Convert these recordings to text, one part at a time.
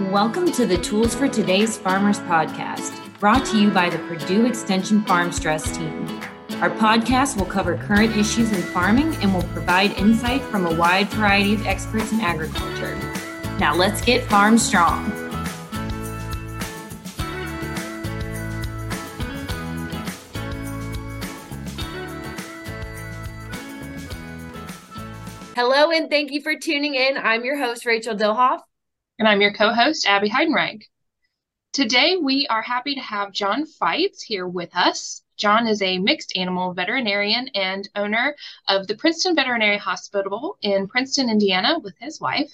Welcome to the Tools for Today's Farmers podcast, brought to you by the Purdue Extension Farm Stress Team. Our podcast will cover current issues in farming and will provide insight from a wide variety of experts in agriculture. Now let's get farm strong. Hello, and thank you for tuning in. I'm your host, Rachel Dilhoff. And I'm your co host, Abby Heidenreich. Today, we are happy to have John Feutz here with us. John is a mixed animal veterinarian and owner of the Princeton Veterinary Hospital in Princeton, Indiana, with his wife.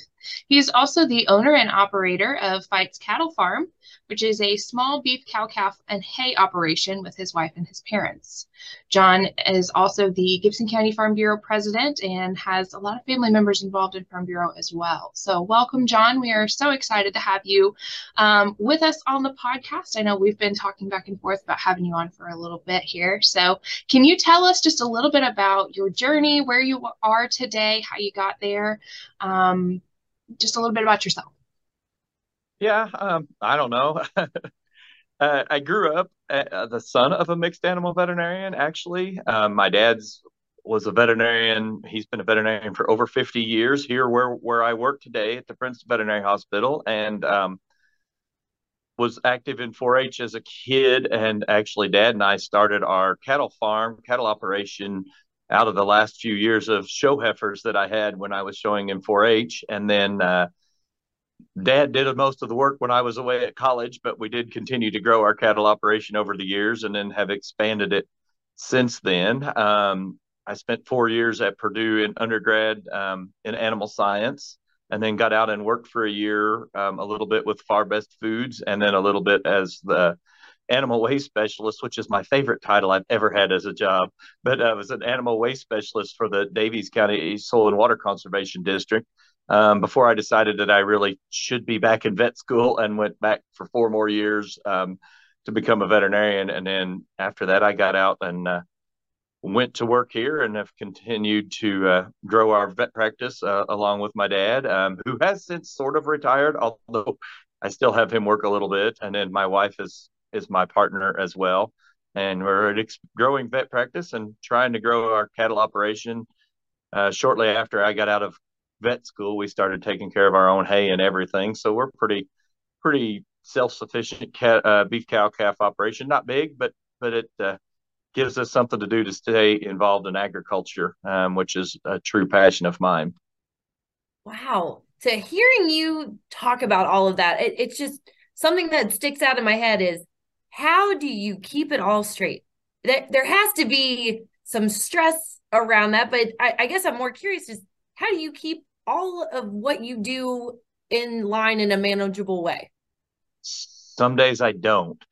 He is also the owner and operator of Feutz Cattle Farm, which is a small beef cow calf and hay operation with his wife and his parents. John is also the Gibson County Farm Bureau president and has a lot of family members involved in Farm Bureau as well. So, welcome, John. We are so excited to have you um, with us on the podcast. I know we've been talking back and forth about having you on for a little bit here. So, can you tell us just a little bit about your journey, where you are today, how you got there, um, just a little bit about yourself? Yeah, um, I don't know. uh, I grew up uh, the son of a mixed animal veterinarian. Actually, um, my dad's was a veterinarian. He's been a veterinarian for over 50 years here where where I work today at the Princeton Veterinary Hospital, and um, was active in 4-H as a kid. And actually, Dad and I started our cattle farm, cattle operation out of the last few years of show heifers that I had when I was showing in 4-H, and then. Uh, Dad did most of the work when I was away at college, but we did continue to grow our cattle operation over the years and then have expanded it since then. Um, I spent four years at Purdue in undergrad um, in animal science and then got out and worked for a year um, a little bit with Farbest Foods and then a little bit as the animal waste specialist, which is my favorite title I've ever had as a job. But I was an animal waste specialist for the Daviess County Soil and Water Conservation District um, before I decided that I really should be back in vet school and went back for four more years um, to become a veterinarian. And then after that, I got out and uh, went to work here and have continued to uh, grow our vet practice uh, along with my dad, um, who has since sort of retired, although I still have him work a little bit. And then my wife is is my partner as well. And we're growing vet practice and trying to grow our cattle operation. Uh, shortly after I got out of vet school, we started taking care of our own hay and everything. So we're pretty, pretty self-sufficient cat, uh, beef cow calf operation. Not big, but but it uh, gives us something to do to stay involved in agriculture, um, which is a true passion of mine. Wow! To hearing you talk about all of that, it, it's just something that sticks out in my head is how do you keep it all straight? There, there has to be some stress around that, but I, I guess I'm more curious is how do you keep all of what you do in line in a manageable way? Some days I don't.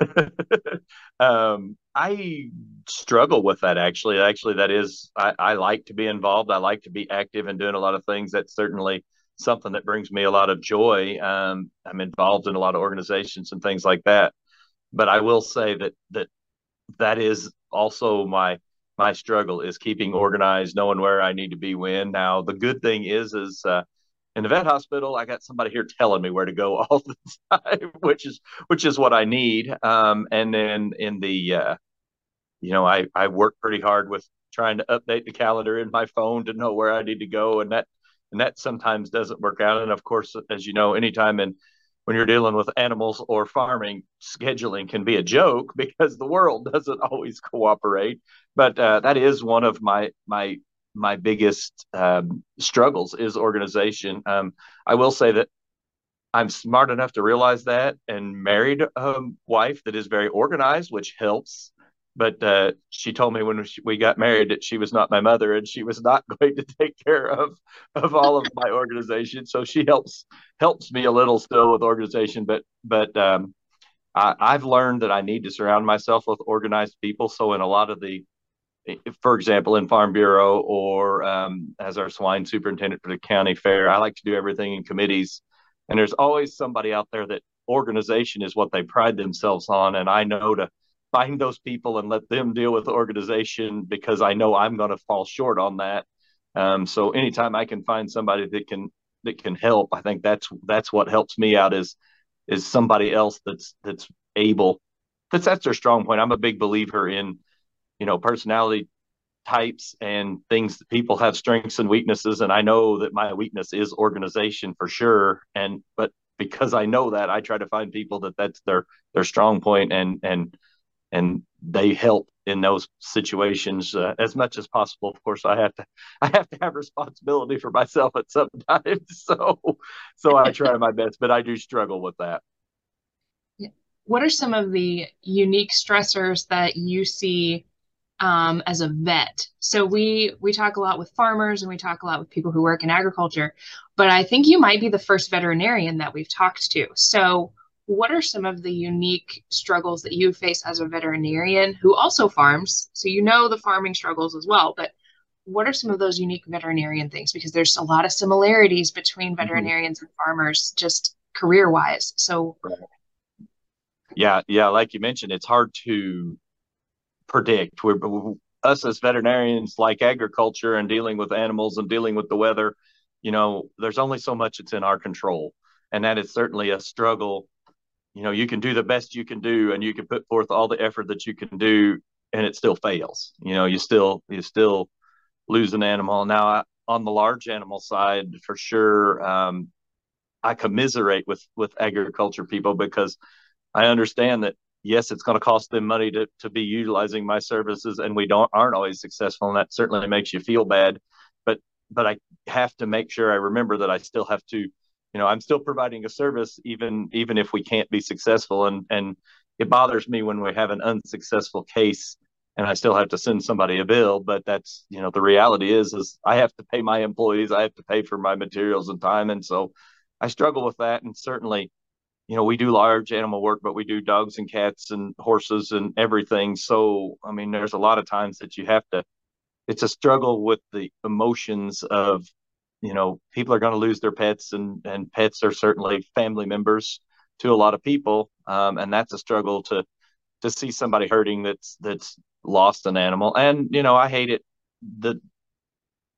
um, I struggle with that actually. Actually, that is, I, I like to be involved. I like to be active and doing a lot of things. That's certainly something that brings me a lot of joy. Um, I'm involved in a lot of organizations and things like that. But I will say that that that is also my my struggle is keeping organized, knowing where I need to be when. Now, the good thing is, is uh, in the vet hospital, I got somebody here telling me where to go all the time, which is which is what I need. Um, and then in the, uh, you know, I I work pretty hard with trying to update the calendar in my phone to know where I need to go, and that and that sometimes doesn't work out. And of course, as you know, anytime in when you're dealing with animals or farming, scheduling can be a joke because the world doesn't always cooperate. But uh, that is one of my my my biggest um, struggles is organization. Um, I will say that I'm smart enough to realize that and married a wife that is very organized, which helps but uh, she told me when we got married that she was not my mother and she was not going to take care of of all of my organization. So she helps helps me a little still with organization, but but um, I, have learned that I need to surround myself with organized people. So in a lot of the, for example, in Farm Bureau or um, as our swine superintendent for the county fair, I like to do everything in committees, and there's always somebody out there that organization is what they pride themselves on, and I know to find those people and let them deal with the organization because I know I'm going to fall short on that. Um, so anytime I can find somebody that can that can help, I think that's that's what helps me out is is somebody else that's that's able that's that's their strong point. I'm a big believer in, you know, personality types and things that people have strengths and weaknesses and I know that my weakness is organization for sure and but because I know that I try to find people that that's their their strong point and and and they help in those situations uh, as much as possible. Of course, I have to I have to have responsibility for myself at some times, so so I try my best, but I do struggle with that. What are some of the unique stressors that you see um, as a vet? So we we talk a lot with farmers and we talk a lot with people who work in agriculture, but I think you might be the first veterinarian that we've talked to. So what are some of the unique struggles that you face as a veterinarian who also farms? So you know the farming struggles as well, but what are some of those unique veterinarian things? Because there's a lot of similarities between mm-hmm. veterinarians mm-hmm. and farmers, just career wise. So, yeah, yeah, like you mentioned, it's hard to predict. We're us as veterinarians, like agriculture and dealing with animals and dealing with the weather. You know, there's only so much it's in our control, and that is certainly a struggle you know you can do the best you can do and you can put forth all the effort that you can do and it still fails. You know you still you still lose an animal. Now I, on the large animal side for sure um, i commiserate with with agriculture people because i understand that yes it's going to cost them money to, to be utilizing my services and we don't aren't always successful and that certainly makes you feel bad. But but i have to make sure i remember that i still have to you know i'm still providing a service even even if we can't be successful. And and it bothers me when we have an unsuccessful case and i still have to send somebody a bill but that's you know the reality is is i have to pay my employees. I have to pay for my materials and time. And so i struggle with that. And certainly you know we do large animal work but we do dogs and cats and horses and everything. So i mean there's a lot of times that you have to it's a struggle with the emotions of you know people are going to lose their pets and and pets are certainly family members to a lot of people um, and that's a struggle to to see somebody hurting that's that's lost an animal. And you know i hate it that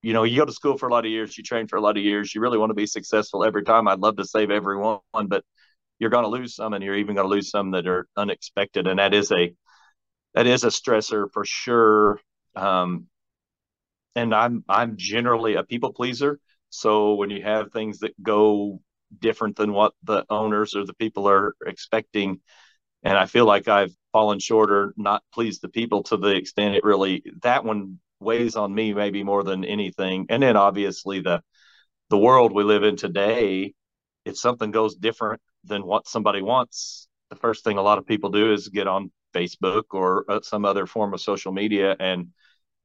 you know you go to school for a lot of years you train for a lot of years you really want to be successful every time. I'd love to save everyone but you're going to lose some and you're even going to lose some that are unexpected and that is a that is a stressor for sure. Um, and i'm i'm generally a people pleaser so when you have things that go different than what the owners or the people are expecting, and I feel like I've fallen short or not pleased the people to the extent it really that one weighs on me maybe more than anything. And then obviously the the world we live in today, if something goes different than what somebody wants, the first thing a lot of people do is get on Facebook or uh, some other form of social media and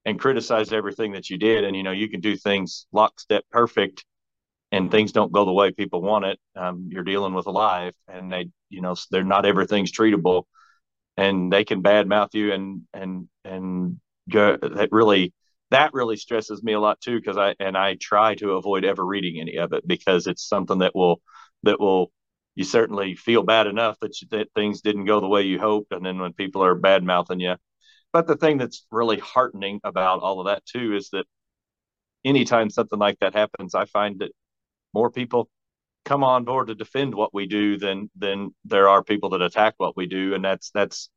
and criticize everything that you did. And you know, you can do things lockstep perfect, and things don't go the way people want it. Um, you're dealing with a life, and they, you know, they're not everything's treatable, and they can badmouth you, and and and go, that really that really stresses me a lot too because I and I try to avoid ever reading any of it because it's something that will that will you certainly feel bad enough that, you, that things didn't go the way you hoped, and then when people are bad mouthing you, but the thing that's really heartening about all of that too is that anytime something like that happens, I find that more people come on board to defend what we do than than there are people that attack what we do, and that's that's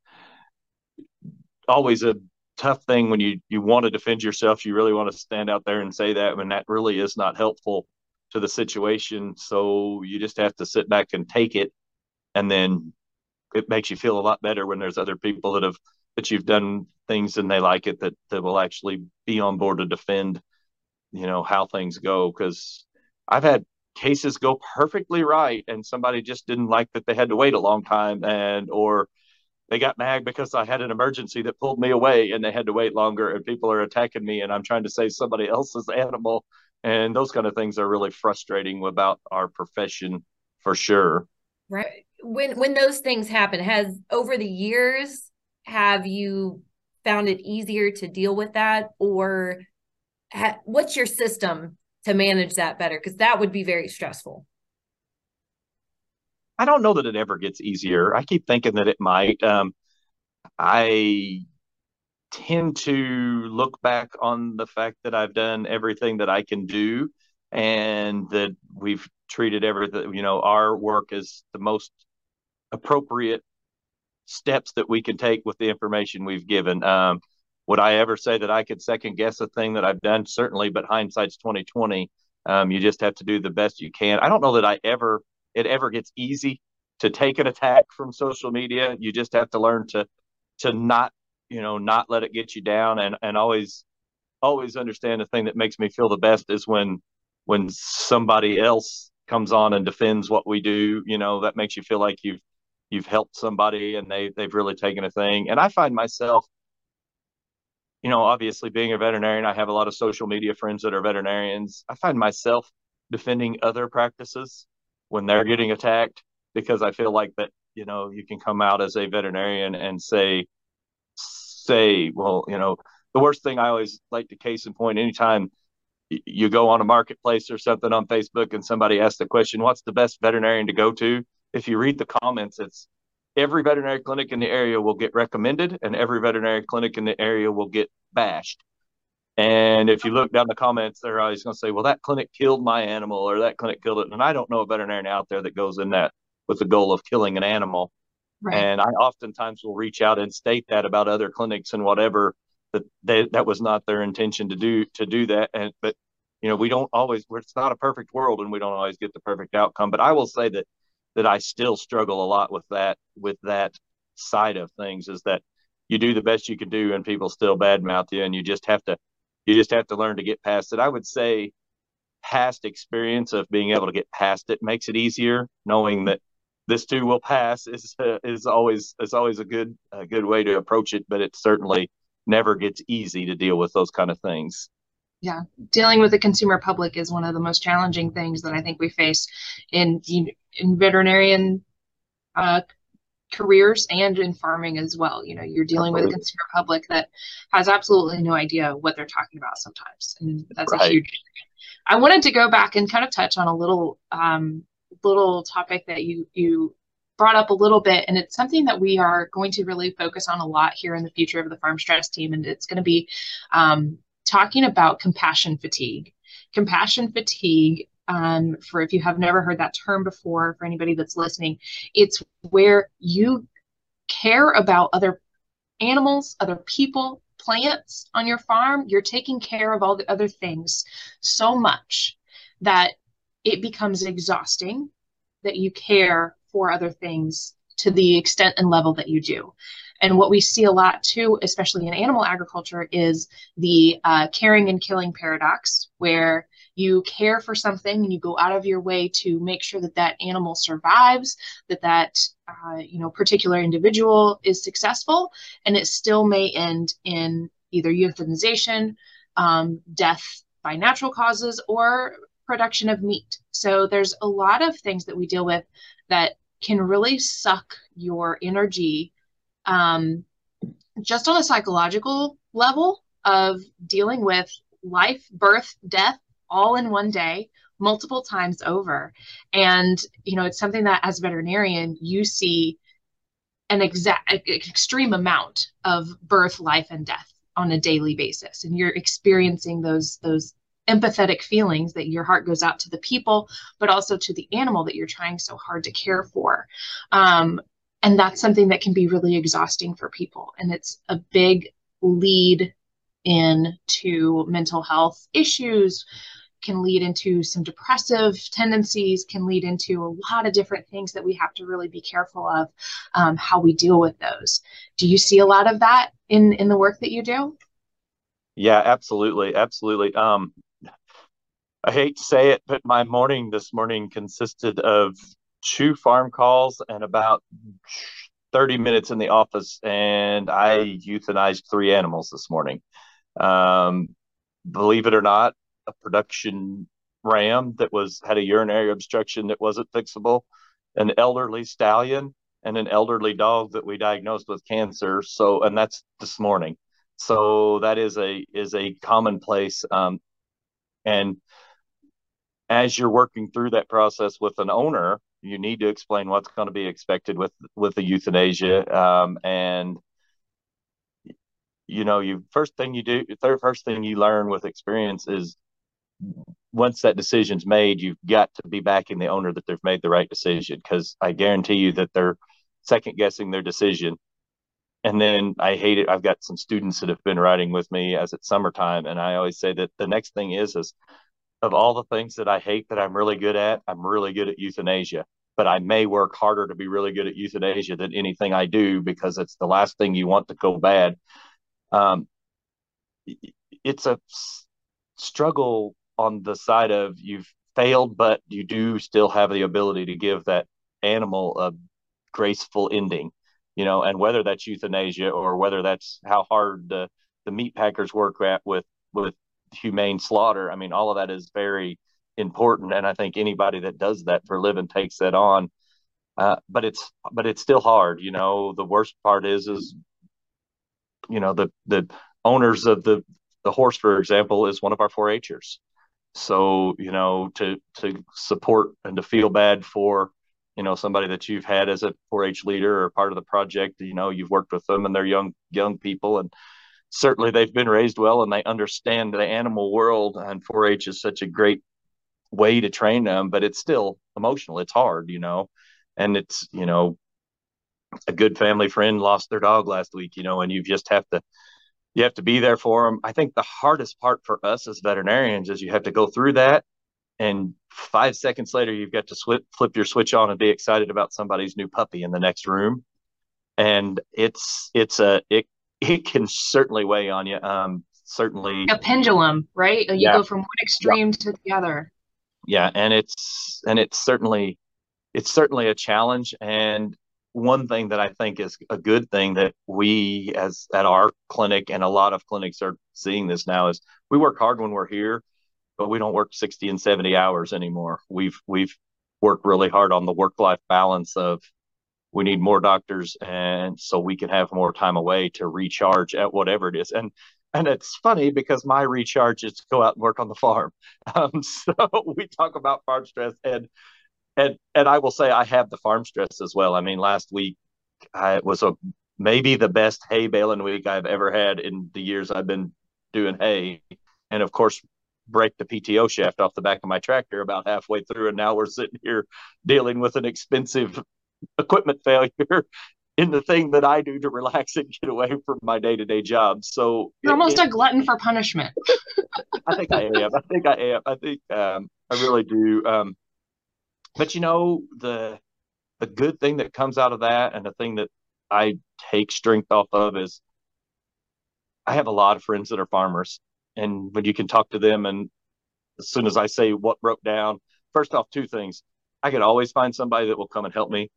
always a tough thing when you you want to defend yourself. You really want to stand out there and say that, when that really is not helpful to the situation. So you just have to sit back and take it, and then it makes you feel a lot better when there's other people that have that you've done things and they like it that that will actually be on board to defend you know how things go. Because i've had cases go perfectly right and somebody just didn't like that they had to wait a long time and or they got mad because i had an emergency that pulled me away and they had to wait longer and people are attacking me and i'm trying to save somebody else's animal. And those kind of things are really frustrating about our profession for sure. Right. When when those things happen has over the years have you found it easier to deal with that? Or ha- what's your system to manage that better? Because that would be very stressful. I don't know that it ever gets easier. I keep thinking that it might. Um, i tend to look back on the fact that i've done everything that i can do and that we've treated everything, you know, our work as the most appropriate steps that we can take with the information we've given. Um, would I ever say that I could second guess a thing that I've done? Certainly, but hindsight's twenty twenty. Um, you just have to do the best you can. I don't know that I ever it ever gets easy to take an attack from social media. You just have to learn to to not you know not let it get you down and and always always understand the thing that makes me feel the best is when when somebody else comes on and defends what we do you know that makes you feel like you've you've helped somebody and they they've really taken a thing. And i find myself you know obviously being a veterinarian i have a lot of social media friends that are veterinarians. I find myself defending other practices when they're getting attacked because i feel like that you know you can come out as a veterinarian and say say well you know the worst thing i always like to case in point anytime you go on a marketplace or something on facebook and somebody asks the question what's the best veterinarian to go to if you read the comments, it's every veterinary clinic in the area will get recommended and every veterinary clinic in the area will get bashed. And if you look down the comments, they're always going to say, well, that clinic killed my animal or that clinic killed it. And I don't know a veterinarian out there that goes in that with the goal of killing an animal. Right. And I oftentimes will reach out and state that about other clinics and whatever that they, that was not their intention to do to do that. And but you know we don't always. It's not a perfect world, and we don't always get the perfect outcome. But I will say that that I still struggle a lot with that with that side of things is that you do the best you can do and people still badmouth you and you just have to you just have to learn to get past it. I would say past experience of being able to get past it makes it easier knowing that this too will pass is uh, is always is always a good a good way to approach it but it certainly never gets easy to deal with those kind of things yeah. Dealing with the consumer public is one of the most challenging things that i think we face in in veterinarian uh, careers and in farming as well. You know you're dealing with a consumer public that has absolutely no idea what they're talking about sometimes and that's right. a huge i wanted to go back and kind of touch on a little um, little topic that you you brought up a little bit and it's something that we are going to really focus on a lot here in the future of the farm stress team and it's going to be um, talking about compassion fatigue. Compassion fatigue, um, for if you have never heard that term before, for anybody that's listening, it's where you care about other animals, other people, plants on your farm. You're taking care of all the other things so much that it becomes exhausting that you care for other things to the extent and level that you do. And what we see a lot too, especially in animal agriculture, is the uh, caring and killing paradox, where you care for something and you go out of your way to make sure that that animal survives, that that uh, you know particular individual is successful, and it still may end in either euthanization, um, death by natural causes, or production of meat. So there's a lot of things that we deal with that can really suck your energy um, just on a psychological level of dealing with life, birth, death all in one day multiple times over. And you know it's something that as a veterinarian you see an exact extreme amount of birth life and death on a daily basis. And you're experiencing those those empathetic feelings that your heart goes out to the people but also to the animal that you're trying so hard to care for. Um, and that's something that can be really exhausting for people. And it's a big lead into mental health issues can lead into some depressive tendencies can lead into a lot of different things that we have to really be careful of um, how we deal with those. Do you see a lot of that in in the work that you do? Yeah absolutely absolutely. Um i hate to say it but my morning this morning consisted of two farm calls and about 30 minutes in the office, and I euthanized three animals this morning. Um, believe it or not, a production ram that was had a urinary obstruction that wasn't fixable, an elderly stallion, and an elderly dog that we diagnosed with cancer. So, and that's this morning. So that is a is a commonplace. Um, and as you're working through that process with an owner, you need to explain what's going to be expected with with the euthanasia um, and you know you first thing you do third first thing you learn with experience is once that decision's made, you've got to be backing the owner that they've made the right decision because I guarantee you that they're second guessing their decision. And then I hate it. I've got some students that have been riding with me as it's summertime, and I always say that the next thing is is of all the things that I hate that I'm really good at, I'm really good at euthanasia. But I may work harder to be really good at euthanasia than anything I do because it's the last thing you want to go bad. Um, it's a struggle on the side of you've failed, but you do still have the ability to give that animal a graceful ending, you know, and whether that's euthanasia or whether that's how hard the, the meat packers work at with, with humane slaughter. I mean, all of that is very important. And I think anybody that does that for a living takes that on. Uh, but it's, but it's still hard. You know, the worst part is, is, you know, the, the owners of the, the horse, for example, is one of our 4-Hers. So, you know, to to support and to feel bad for, you know, somebody that you've had as a 4-H leader or part of the project, you know, you've worked with them and they're young young people and certainly they've been raised well and they understand the animal world and 4-H is such a great way to train them, but it's still emotional. It's hard, you know. And it's, you know, a good family friend lost their dog last week, you know, and you just have to you have to be there for them. I think the hardest part for us as veterinarians is you have to go through that, and five seconds later, you've got to flip, flip your switch on and be excited about somebody's new puppy in the next room, and it's it's a it it can certainly weigh on you. Um, certainly a pendulum, right? You yeah. go from one extreme yeah. to the other. Yeah, and it's and it's certainly it's certainly a challenge, and one thing that I think is a good thing that we as at our clinic and a lot of clinics are seeing this now is we work hard when we're here, but we don't work 60 and 70 hours anymore. We've we've worked really hard on the work life balance of we need more doctors and so we can have more time away to recharge at whatever it is. And and it's funny because my recharge is to go out and work on the farm. Um, so we talk about farm stress and and and I will say I have the farm stress as well. I mean, last week I was a maybe the best hay baling week I've ever had in the years I've been doing hay, and of course break the PTO shaft off the back of my tractor about halfway through, and now we're sitting here dealing with an expensive equipment failure in the thing that I do to relax and get away from my day to day job. So you're almost it, a glutton for punishment. I think I am. I think I am. I think um, I really do. Um, but you know the the good thing that comes out of that and the thing that I take strength off of is I have a lot of friends that are farmers and when you can talk to them and as soon as I say what broke down first off two things I can always find somebody that will come and help me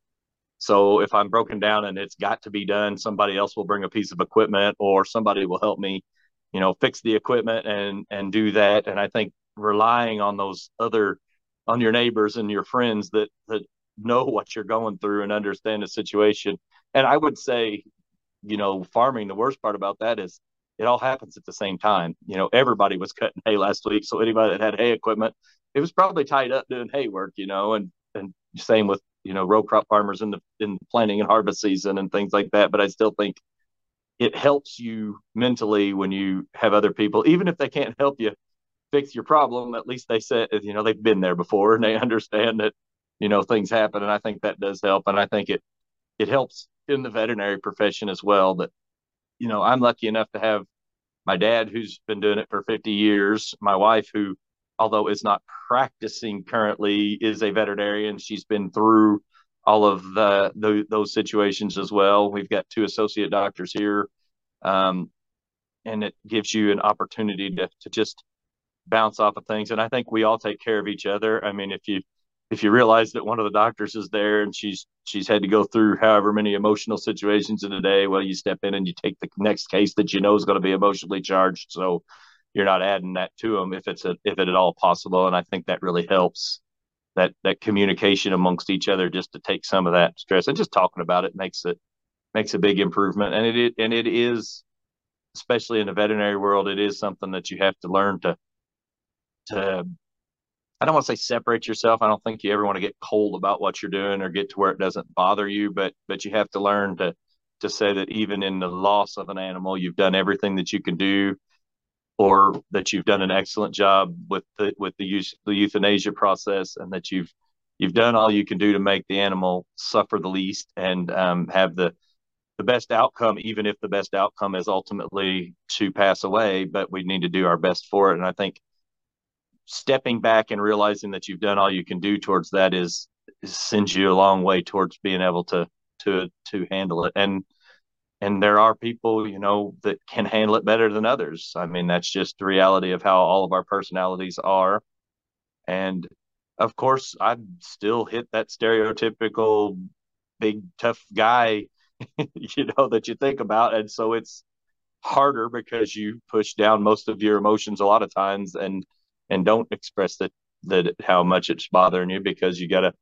so if I'm broken down and it's got to be done somebody else will bring a piece of equipment or somebody will help me you know fix the equipment and and do that and I think relying on those other on your neighbors and your friends that that know what you're going through and understand the situation. And I would say, you know, farming, the worst part about that is it all happens at the same time. You know, everybody was cutting hay last week. So anybody that had hay equipment, it was probably tied up doing hay work, you know, and and same with, you know, row crop farmers in the in planting and harvest season and things like that. But I still think it helps you mentally when you have other people, even if they can't help you fix your problem, at least they said, you know, they've been there before and they understand that, you know, things happen. And I think that does help. And I think it, it helps in the veterinary profession as well that, you know, I'm lucky enough to have my dad who's been doing it for 50 years, my wife who, although is not practicing currently, is a veterinarian. She's been through all of the, the those situations as well. We've got two associate doctors here. Um, and it gives you an opportunity to, to just bounce off of things. And I think we all take care of each other. I mean, if you if you realize that one of the doctors is there and she's she's had to go through however many emotional situations in a day, well, you step in and you take the next case that you know is going to be emotionally charged. So you're not adding that to them if it's a, if it at all possible. And I think that really helps that that communication amongst each other just to take some of that stress and just talking about it makes it makes a big improvement. And it and it is especially in the veterinary world, it is something that you have to learn to to I don't want to say separate yourself. I don't think you ever want to get cold about what you're doing or get to where it doesn't bother you, but but you have to learn to to say that even in the loss of an animal, you've done everything that you can do or that you've done an excellent job with the with the use the euthanasia process and that you've you've done all you can do to make the animal suffer the least and um, have the the best outcome, even if the best outcome is ultimately to pass away. But we need to do our best for it. And I think stepping back and realizing that you've done all you can do towards that is, sends you a long way towards being able to to to handle it. And and there are people, you know, that can handle it better than others. I mean, that's just the reality of how all of our personalities are. And of course, I still hit that stereotypical big tough guy, you know, that you think about. And so it's harder because you push down most of your emotions a lot of times and and don't express that that how much it's bothering you because you gotta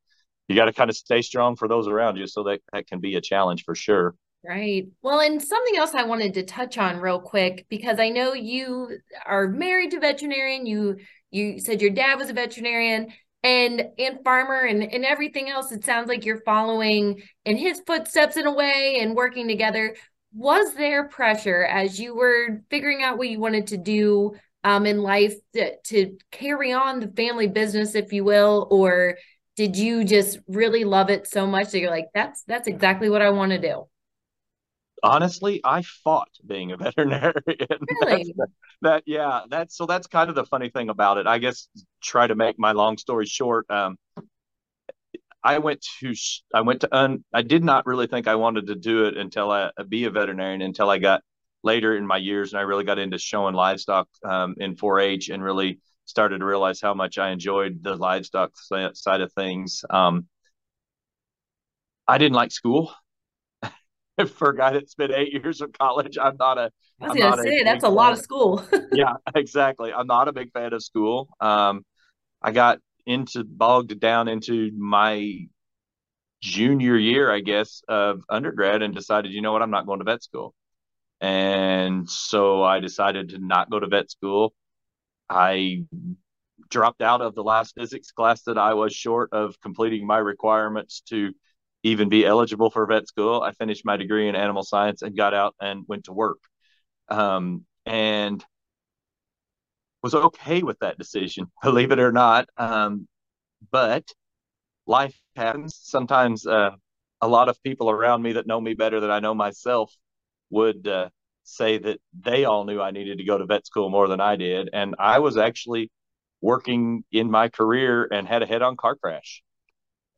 you gotta kind of stay strong for those around you. So that that can be a challenge for sure. Right. Well, and something else I wanted to touch on real quick because I know you are married to veterinarian. You you said your dad was a veterinarian and and farmer and and everything else it sounds like you're following in his footsteps in a way and working together was there pressure as you were figuring out what you wanted to do um, in life to, to carry on the family business if you will or did you just really love it so much that you're like that's that's exactly what i want to do honestly, I fought being a veterinarian. Really? that, that, yeah, that's so that's kind of the funny thing about it. I guess try to make my long story short. Um, I went to I went to un, I did not really think I wanted to do it until I be a veterinarian until I got later in my years and I really got into showing livestock um, in 4-H and really started to realize how much I enjoyed the livestock side of things. Um, I didn't like school. For a guy that spent eight years of college, I'm not a. I was I'm gonna say that's a lot of school. yeah, exactly. I'm not a big fan of school. Um, I got into bogged down into my junior year, I guess, of undergrad, and decided, you know what, I'm not going to vet school. And so I decided to not go to vet school. I dropped out of the last physics class that I was short of completing my requirements to even be eligible for vet school. I finished my degree in animal science and got out and went to work. Um, and was okay with that decision, believe it or not. Um, but life happens. Sometimes uh, a lot of people around me that know me better than I know myself would uh, say that they all knew I needed to go to vet school more than I did. And I was actually working in my career and had a head on car crash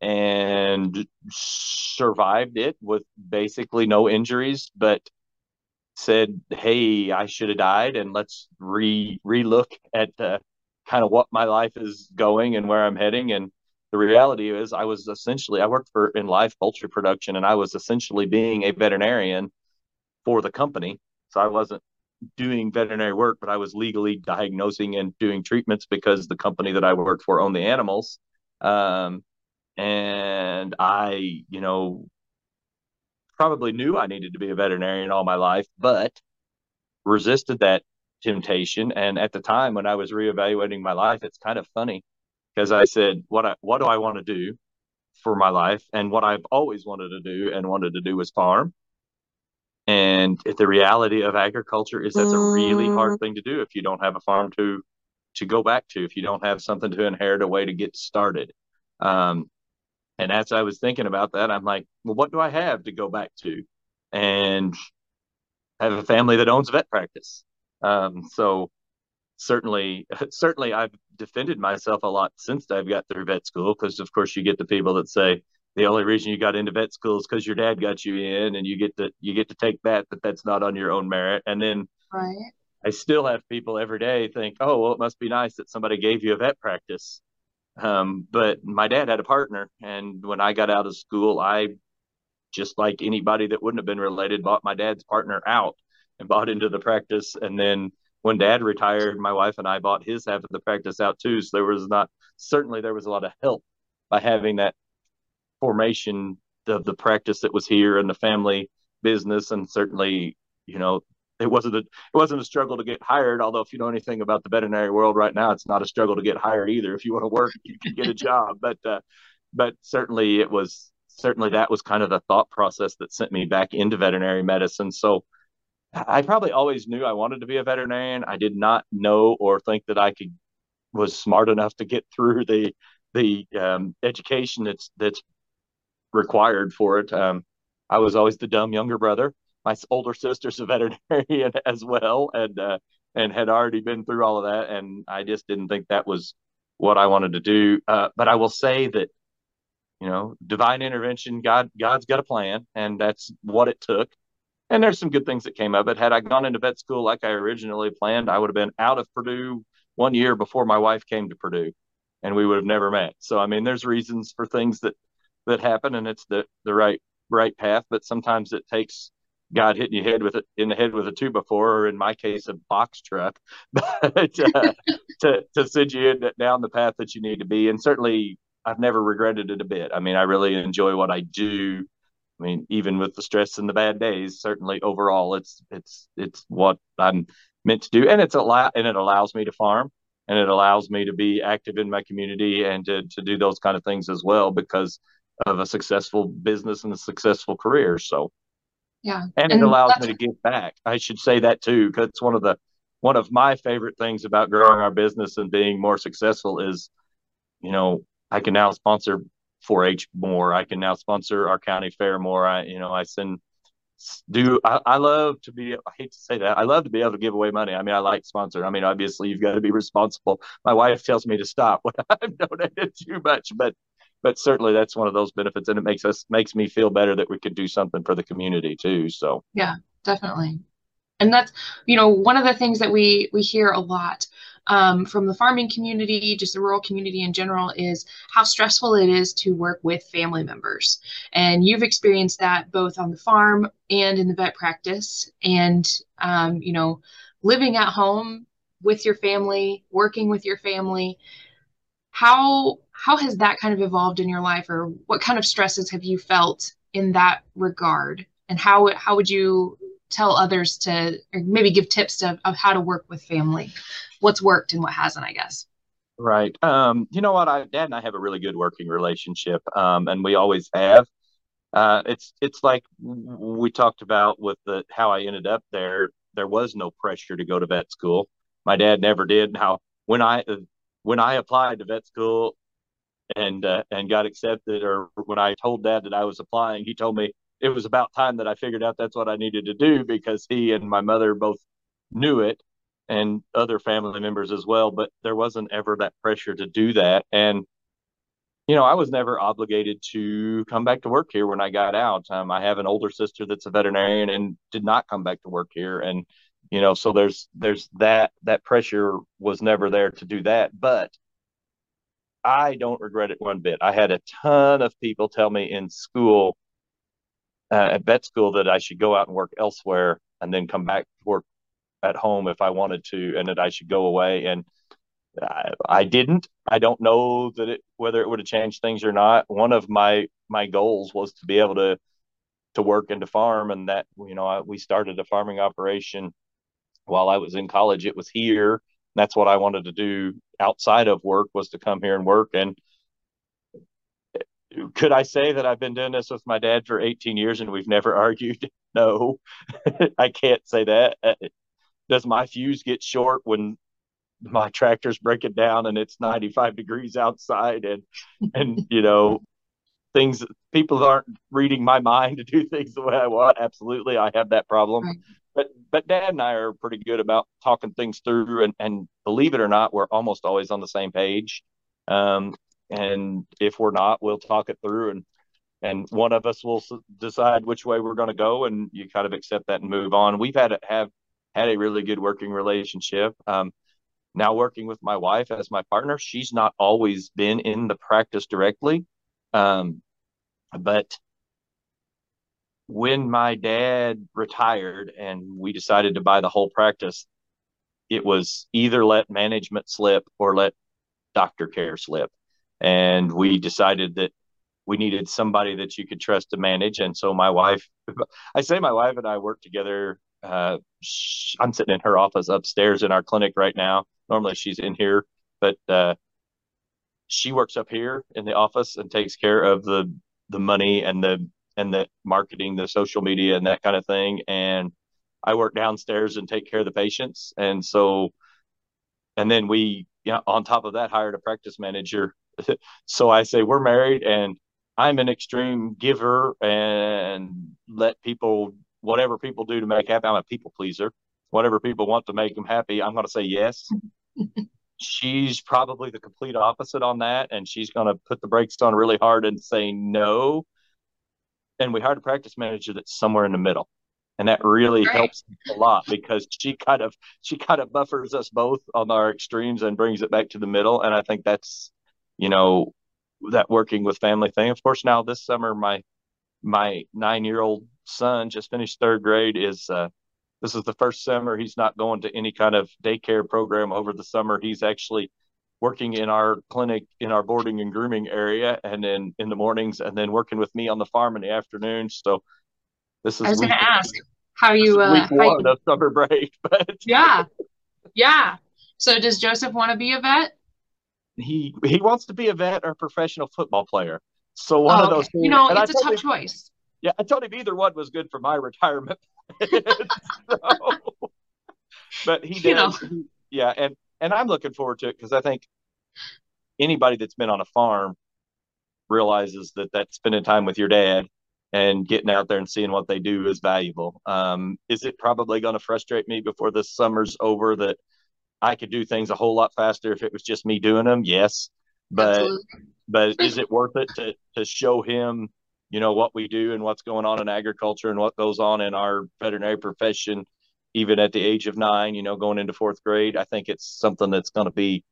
and survived it with basically no injuries, but said, "Hey, I should have died, and let's re relook at uh, kind of what my life is going and where I'm heading." And the reality is, I was essentially I worked for in live poultry production, and I was essentially being a veterinarian for the company. So I wasn't doing veterinary work, but I was legally diagnosing and doing treatments because the company that I worked for owned the animals. Um, and I, you know, probably knew I needed to be a veterinarian all my life, but resisted that temptation. And at the time when I was reevaluating my life, it's kind of funny because I said, what I, what do I want to do for my life? And what I've always wanted to do and wanted to do was farm. And if the reality of agriculture is that's a really hard mm. thing to do if you don't have a farm to to go back to, if you don't have something to inherit, a way to get started. Um, and as I was thinking about that, I'm like, well, what do I have to go back to? And I have a family that owns a vet practice. Um, so certainly, certainly I've defended myself a lot since I've got through vet school. Cause of course you get the people that say the only reason you got into vet school is because your dad got you in and you get to, you get to take that, but that's not on your own merit. And then right. I still have people every day think, oh, well, it must be nice that somebody gave you a vet practice. Um, but my dad had a partner, and when I got out of school, I just like anybody that wouldn't have been related, bought my dad's partner out and bought into the practice. And then when dad retired, my wife and I bought his half of the practice out too. So there was not certainly there was a lot of help by having that formation of the practice that was here and the family business, and certainly you know it wasn't a it wasn't a struggle to get hired. Although if you know anything about the veterinary world right now, it's not a struggle to get hired either. If you want to work, you can get a job. But uh, but certainly it was certainly that was kind of the thought process that sent me back into veterinary medicine. So I probably always knew I wanted to be a veterinarian. I did not know or think that I could was smart enough to get through the the um, education that's that's required for it. Um, I was always the dumb younger brother. My older sister's a veterinarian as well, and uh, and had already been through all of that, and I just didn't think that was what I wanted to do. Uh, but I will say that you know, divine intervention. God, God's got a plan, and that's what it took. And there's some good things that came of it. Had I gone into vet school like I originally planned, I would have been out of Purdue one year before my wife came to Purdue, and we would have never met. So I mean, there's reasons for things that that happen, and it's the the right right path. But sometimes it takes God hitting you head with it in the head with a two before, or in my case, a box truck, but uh, to to send you down the path that you need to be. And certainly, I've never regretted it a bit. I mean, I really enjoy what I do. I mean, even with the stress and the bad days, certainly overall, it's it's it's what I'm meant to do, and it's a lot, and it allows me to farm, and it allows me to be active in my community and to to do those kind of things as well because of a successful business and a successful career. So, yeah, and, and it allows me to give back. I should say that too, because it's one of the one of my favorite things about growing our business and being more successful is, you know, I can now sponsor 4-H more. I can now sponsor our county fair more. I, you know, I send do I, I, love to be I hate to say that I love to be able to give away money. I mean I like sponsor. I mean obviously you've got to be responsible. My wife tells me to stop when I've donated too much, but but certainly that's one of those benefits and it makes us makes me feel better that we could do something for the community too. So yeah, definitely. And that's you know one of the things that we we hear a lot um, from the farming community, just the rural community in general, is how stressful it is to work with family members. And you've experienced that both on the farm and in the vet practice. And, um, you know, living at home with your family, working with your family. How how has that kind of evolved in your life, or what kind of stresses have you felt in that regard? And how how would you tell others to, or maybe give tips to, of how to work with family? what's worked and what hasn't, I guess. Right. Um, you know what? I, Dad and I have a really good working relationship, um, and we always have. Uh, it's it's like we talked about with the how I ended up there. There was no pressure to go to vet school. My dad never did. How when I when I applied to vet school and uh, and got accepted, or when I told Dad that I was applying, he told me it was about time that I figured out that's what I needed to do because he and my mother both knew it and other family members as well. But there wasn't ever that pressure to do that. And, you know, I was never obligated to come back to work here when I got out. Um, I have an older sister that's a veterinarian and did not come back to work here. And, you know, so there's there's that that pressure was never there to do that. But I don't regret it one bit. I had a ton of people tell me in school, uh, at vet school, that I should go out and work elsewhere and then come back to work at home if I wanted to, and that I should go away. And I, I didn't. I don't know that it whether it would have changed things or not. One of my my goals was to be able to to work and to farm, and that you know I, we started a farming operation while I was in college. It was here. That's what I wanted to do outside of work was to come here and work. And could I say that I've been doing this with my dad for 18 years and we've never argued? No, I can't say that uh, does my fuse get short when my tractor's breaking down and it's 95 degrees outside and and you know things people aren't reading my mind to do things the way I want absolutely I have that problem right. But but dad and I are pretty good about talking things through and and believe it or not we're almost always on the same page um and if we're not we'll talk it through and and one of us will decide which way we're going to go and you kind of accept that and move on we've had to have had a really good working relationship. Um, now working with my wife as my partner, she's not always been in the practice directly. Um, but when my dad retired and we decided to buy the whole practice, it was either let management slip or let doctor care slip. And we decided that we needed somebody that you could trust to manage. And so my wife, I say my wife and I work together uh, I'm sitting in her office upstairs in our clinic right now. Normally she's in here, but uh, she works up here in the office and takes care of the the money and the and the marketing, the social media, and that kind of thing. And I work downstairs and take care of the patients. And so, and then we, you know, on top of that, hired a practice manager. so I say we're married and I'm an extreme giver and let people, whatever people do to make happy, I'm a people pleaser. Whatever people want to make them happy, I'm going to say yes. she's probably the complete opposite on that. And she's going to put the brakes on really hard and say no. And we hired a practice manager that's somewhere in the middle. And that really right. helps a lot because she kind of she kind of buffers us both on our extremes and brings it back to the middle. And i think that's you know that working with family thing. Of course now this summer my my nine year old son just finished third grade is uh this is the first summer he's not going to any kind of daycare program over the summer. He's actually working in our clinic in our boarding and grooming area and then in the mornings and then working with me on the farm in the afternoons so this is I was going to ask how you uh, week one you... of summer break, but yeah, yeah. So does Joseph want to be a vet? He he wants to be a vet or a professional football player. So one oh, of those. You know, it's a tough him, choice. Yeah, I told him either one was good for my retirement. so, but he did. You know. Yeah, and and I'm looking forward to it because I think anybody that's been on a farm realizes that that spending time with your dad and getting out there and seeing what they do is valuable. Um, is it probably going to frustrate me before the summer's over that I could do things a whole lot faster if it was just me doing them? Yes, but Absolutely. but is it worth it to to show him, you know, what we do and what's going on in agriculture and what goes on in our veterinary profession, even at the age of nine, you know, going into fourth grade? I think it's something that's going to be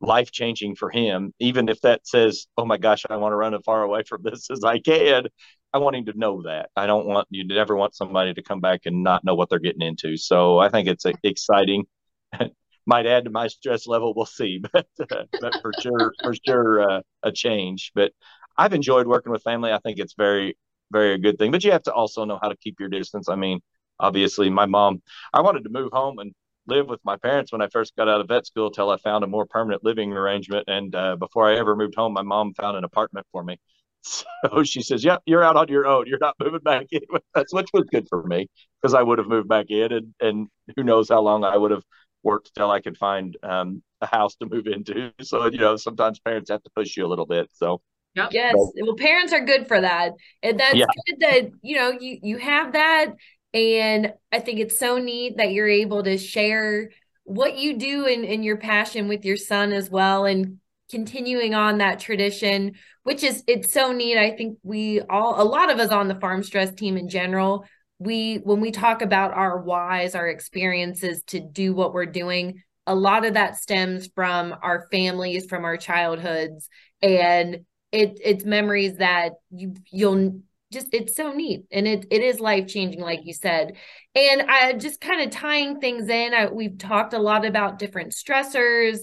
life changing for him, even if that says, "Oh my gosh, I want to run as far away from this as I can." I want him to know that. I don't want you never want somebody to come back and not know what they're getting into. So I think it's exciting. Might add to my stress level. We'll see, but uh, but for sure, for sure, uh, a change. But I've enjoyed working with family. I think it's very, very a good thing. But you have to also know how to keep your distance. I mean, obviously, my mom. I wanted to move home and live with my parents when I first got out of vet school till I found a more permanent living arrangement. And uh, before I ever moved home, my mom found an apartment for me. So she says, "Yeah, you're out on your own. You're not moving back in." That's which was good for me because I would have moved back in, and and who knows how long I would have worked till I could find um, a house to move into. So you know, sometimes parents have to push you a little bit. So Yep. Yes. well, parents are good for that. And that's yeah. good that, you know, you you have that. And I think it's so neat that you're able to share what you do and, and your passion with your son as well. And continuing on that tradition which is it's so neat i think we all a lot of us on the farm stress team in general we when we talk about our whys our experiences to do what we're doing a lot of that stems from our families from our childhoods and it it's memories that you you'll just it's so neat and it it is life changing like you said. And i just kind of tying things in I, we've talked a lot about different stressors.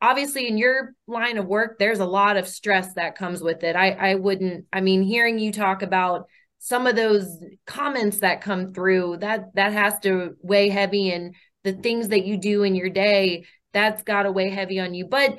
Obviously in your line of work there's a lot of stress that comes with it. I i wouldn't i mean hearing you talk about some of those comments that come through that that has to weigh heavy and the things that you do in your day that's got to weigh heavy on you. But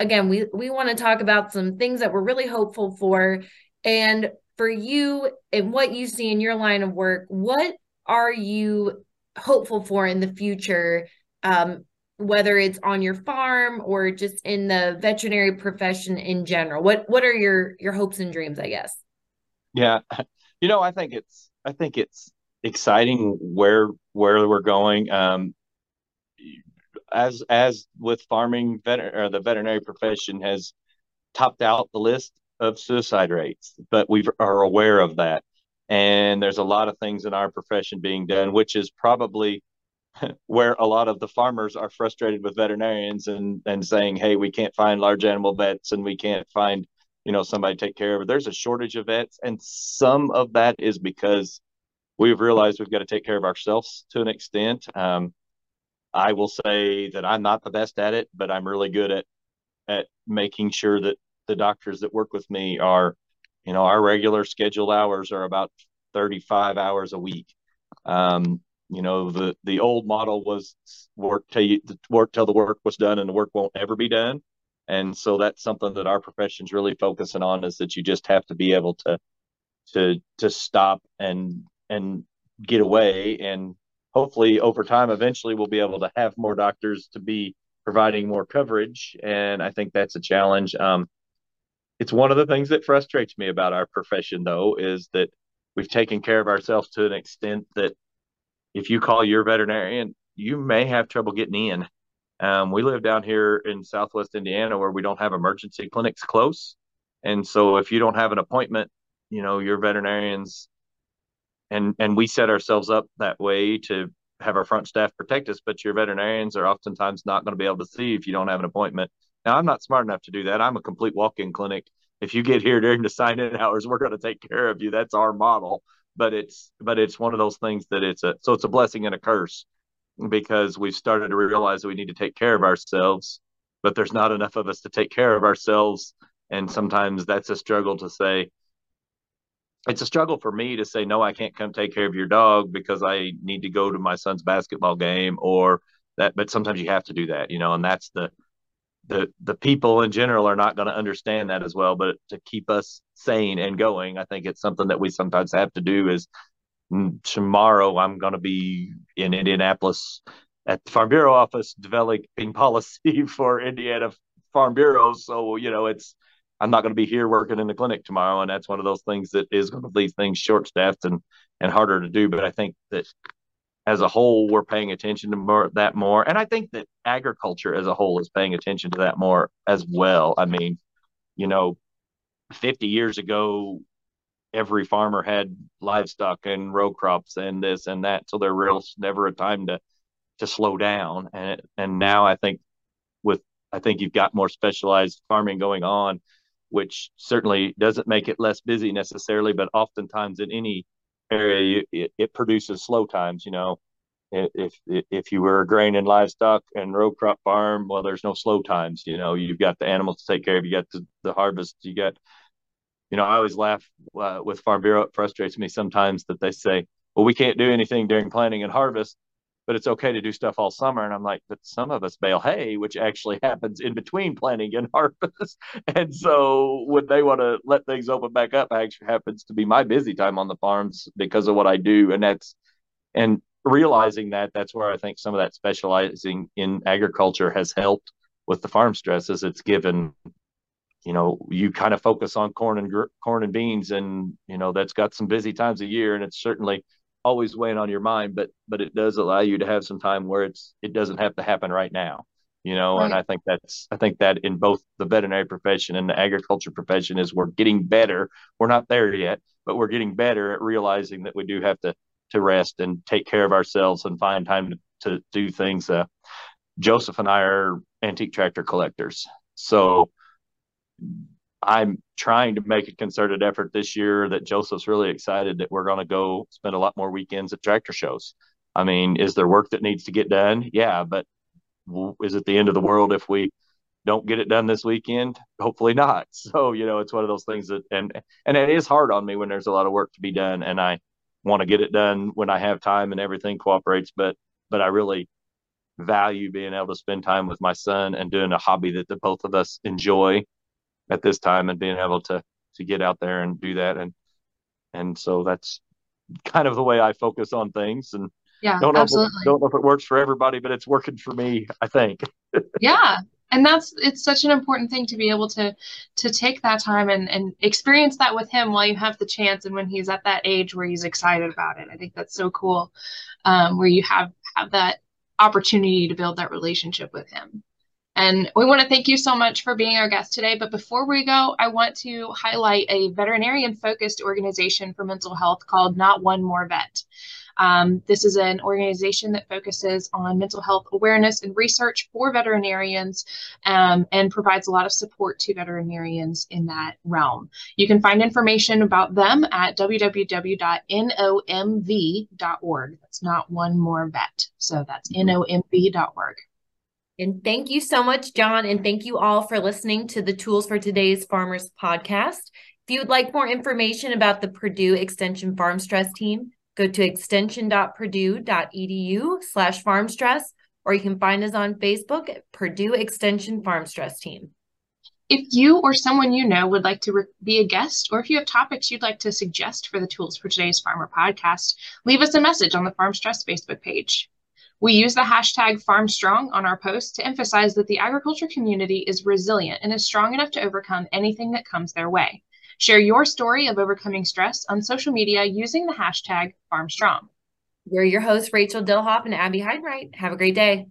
again we we want to talk about some things that we're really hopeful for and for you and what you see in your line of work what are you hopeful for in the future? Um, whether it's on your farm or just in the veterinary profession in general what what are your your hopes and dreams i guess? Yeah you know i think it's i think it's exciting where where we're going. Um as as with farming vet or the veterinary profession has topped out the list of suicide rates but we are aware of that and there's a lot of things in our profession being done which is probably where a lot of the farmers are frustrated with veterinarians and and saying, "Hey, we can't find large animal vets, and we can't find you know somebody to take care of it." There's a shortage of vets, and some of that is because we've realized we've got to take care of ourselves to an extent. Um, I will say that I'm not the best at it, but I'm really good at at making sure that the doctors that work with me are, you know, our regular scheduled hours are about 35 hours a week. Um, you know, the the old model was work till you work till the work was done, and the work won't ever be done. And so that's something that our profession's really focusing on is that you just have to be able to to to stop and and get away and hopefully over time eventually we'll be able to have more doctors to be providing more coverage and i think that's a challenge um, it's one of the things that frustrates me about our profession though is that we've taken care of ourselves to an extent that if you call your veterinarian you may have trouble getting in. Um, we live down here in southwest indiana where we don't have emergency clinics close. And so if you don't have an appointment you know your veterinarians and and we set ourselves up that way to have our front staff protect us but your veterinarians are oftentimes not going to be able to see if you don't have an appointment now i'm not smart enough to do that. I'm a complete walk-in clinic. If you get here during the sign-in hours we're going to take care of you. That's our model. But it's but it's one of those things that it's a so it's a blessing and a curse because we've started to realize that we need to take care of ourselves but there's not enough of us to take care of ourselves. And sometimes that's a struggle to say it's a struggle for me to say no i can't come take care of your dog because i need to go to my son's basketball game or that but sometimes you have to do that you know and that's the the the people in general are not going to understand that as well but to keep us sane and going i think it's something that we sometimes have to do is mm, tomorrow i'm going to be in indianapolis at the farm bureau office developing policy for indiana farm bureau so you know it's I'm not going to be here working in the clinic tomorrow, and that's one of those things that is going to leave things short staffed and and harder to do. But I think that as a whole, we're paying attention to more that more, and I think that agriculture as a whole is paying attention to that more as well. I mean, you know, 50 years ago, every farmer had livestock and row crops and this and that, so there was never a time to to slow down. And and now I think with I think you've got more specialized farming going on which certainly doesn't make it less busy necessarily, but oftentimes in any area, it, it produces slow times. You know, if if you were a grain and livestock and row crop farm, well, there's no slow times. You know, you've got the animals to take care of. You got the, the harvest. You got, you know, I always laugh uh, with Farm Bureau. It frustrates me sometimes that they say, "Well, we can't do anything during planting and harvest." But it's okay to do stuff all summer. And I'm like, but some of us bale hay, which actually happens in between planting and harvest. and so when they want to let things open back up, actually happens to be my busy time on the farms because of what I do. And that's, and realizing that that's where I think some of that specializing in agriculture has helped with the farm stresses. It's given, you know, you kind of focus on corn and corn and beans, and you know that's got some busy times a year, and it's certainly always weighing on your mind, but but it does allow you to have some time where it's it doesn't have to happen right now. You know, right. and I think that's I think that in both the veterinary profession and the agriculture profession is we're getting better. We're not there yet, but we're getting better at realizing that we do have to to rest and take care of ourselves and find time to, to do things. Uh, Joseph and I are antique tractor collectors, so I'm trying to make a concerted effort this year that Joseph's really excited that we're going to go spend a lot more weekends at tractor shows. I mean, is there work that needs to get done? Yeah, but is it the end of the world if we don't get it done this weekend? Hopefully not. So, you know, it's one of those things that and and it is hard on me when there's a lot of work to be done and I want to get it done when I have time and everything cooperates, but but I really value being able to spend time with my son and doing a hobby that the both of us enjoy at this time and being able to to get out there and do that. And and so that's kind of the way I focus on things. And yeah don't know absolutely. If it, don't know if it works for everybody but it's working for me I think. Yeah and that's it's such an important thing to be able to to take that time and and experience that with him while you have the chance and when he's at that age where he's excited about it. I think that's so cool um, where you have have that opportunity to build that relationship with him and we want to thank you so much for being our guest today. But before we go, I want to highlight a veterinarian focused organization for mental health called Not One More Vet. Um, this is an organization that focuses on mental health awareness and research for veterinarians um, and provides a lot of support to veterinarians in that realm. You can find information about them at www.nomv.org. That's not one more vet. So that's nomv.org. And thank you so much, John. And thank you all for listening to the Tools for Today's Farmers podcast. If you would like more information about the Purdue Extension Farm Stress Team, go to extension.purdue.edu slash farmstress, or you can find us on Facebook at Purdue Extension Farm Stress Team. If you or someone you know would like to re- be a guest, or if you have topics you'd like to suggest for the Tools for Today's Farmer podcast, leave us a message on the Farm Stress Facebook page. We use the hashtag FarmStrong on our posts to emphasize that the agriculture community is resilient and is strong enough to overcome anything that comes their way. Share your story of overcoming stress on social media using the hashtag FarmStrong. We're your hosts, Rachel Dilhop and Abby Heidenreich. Have a great day.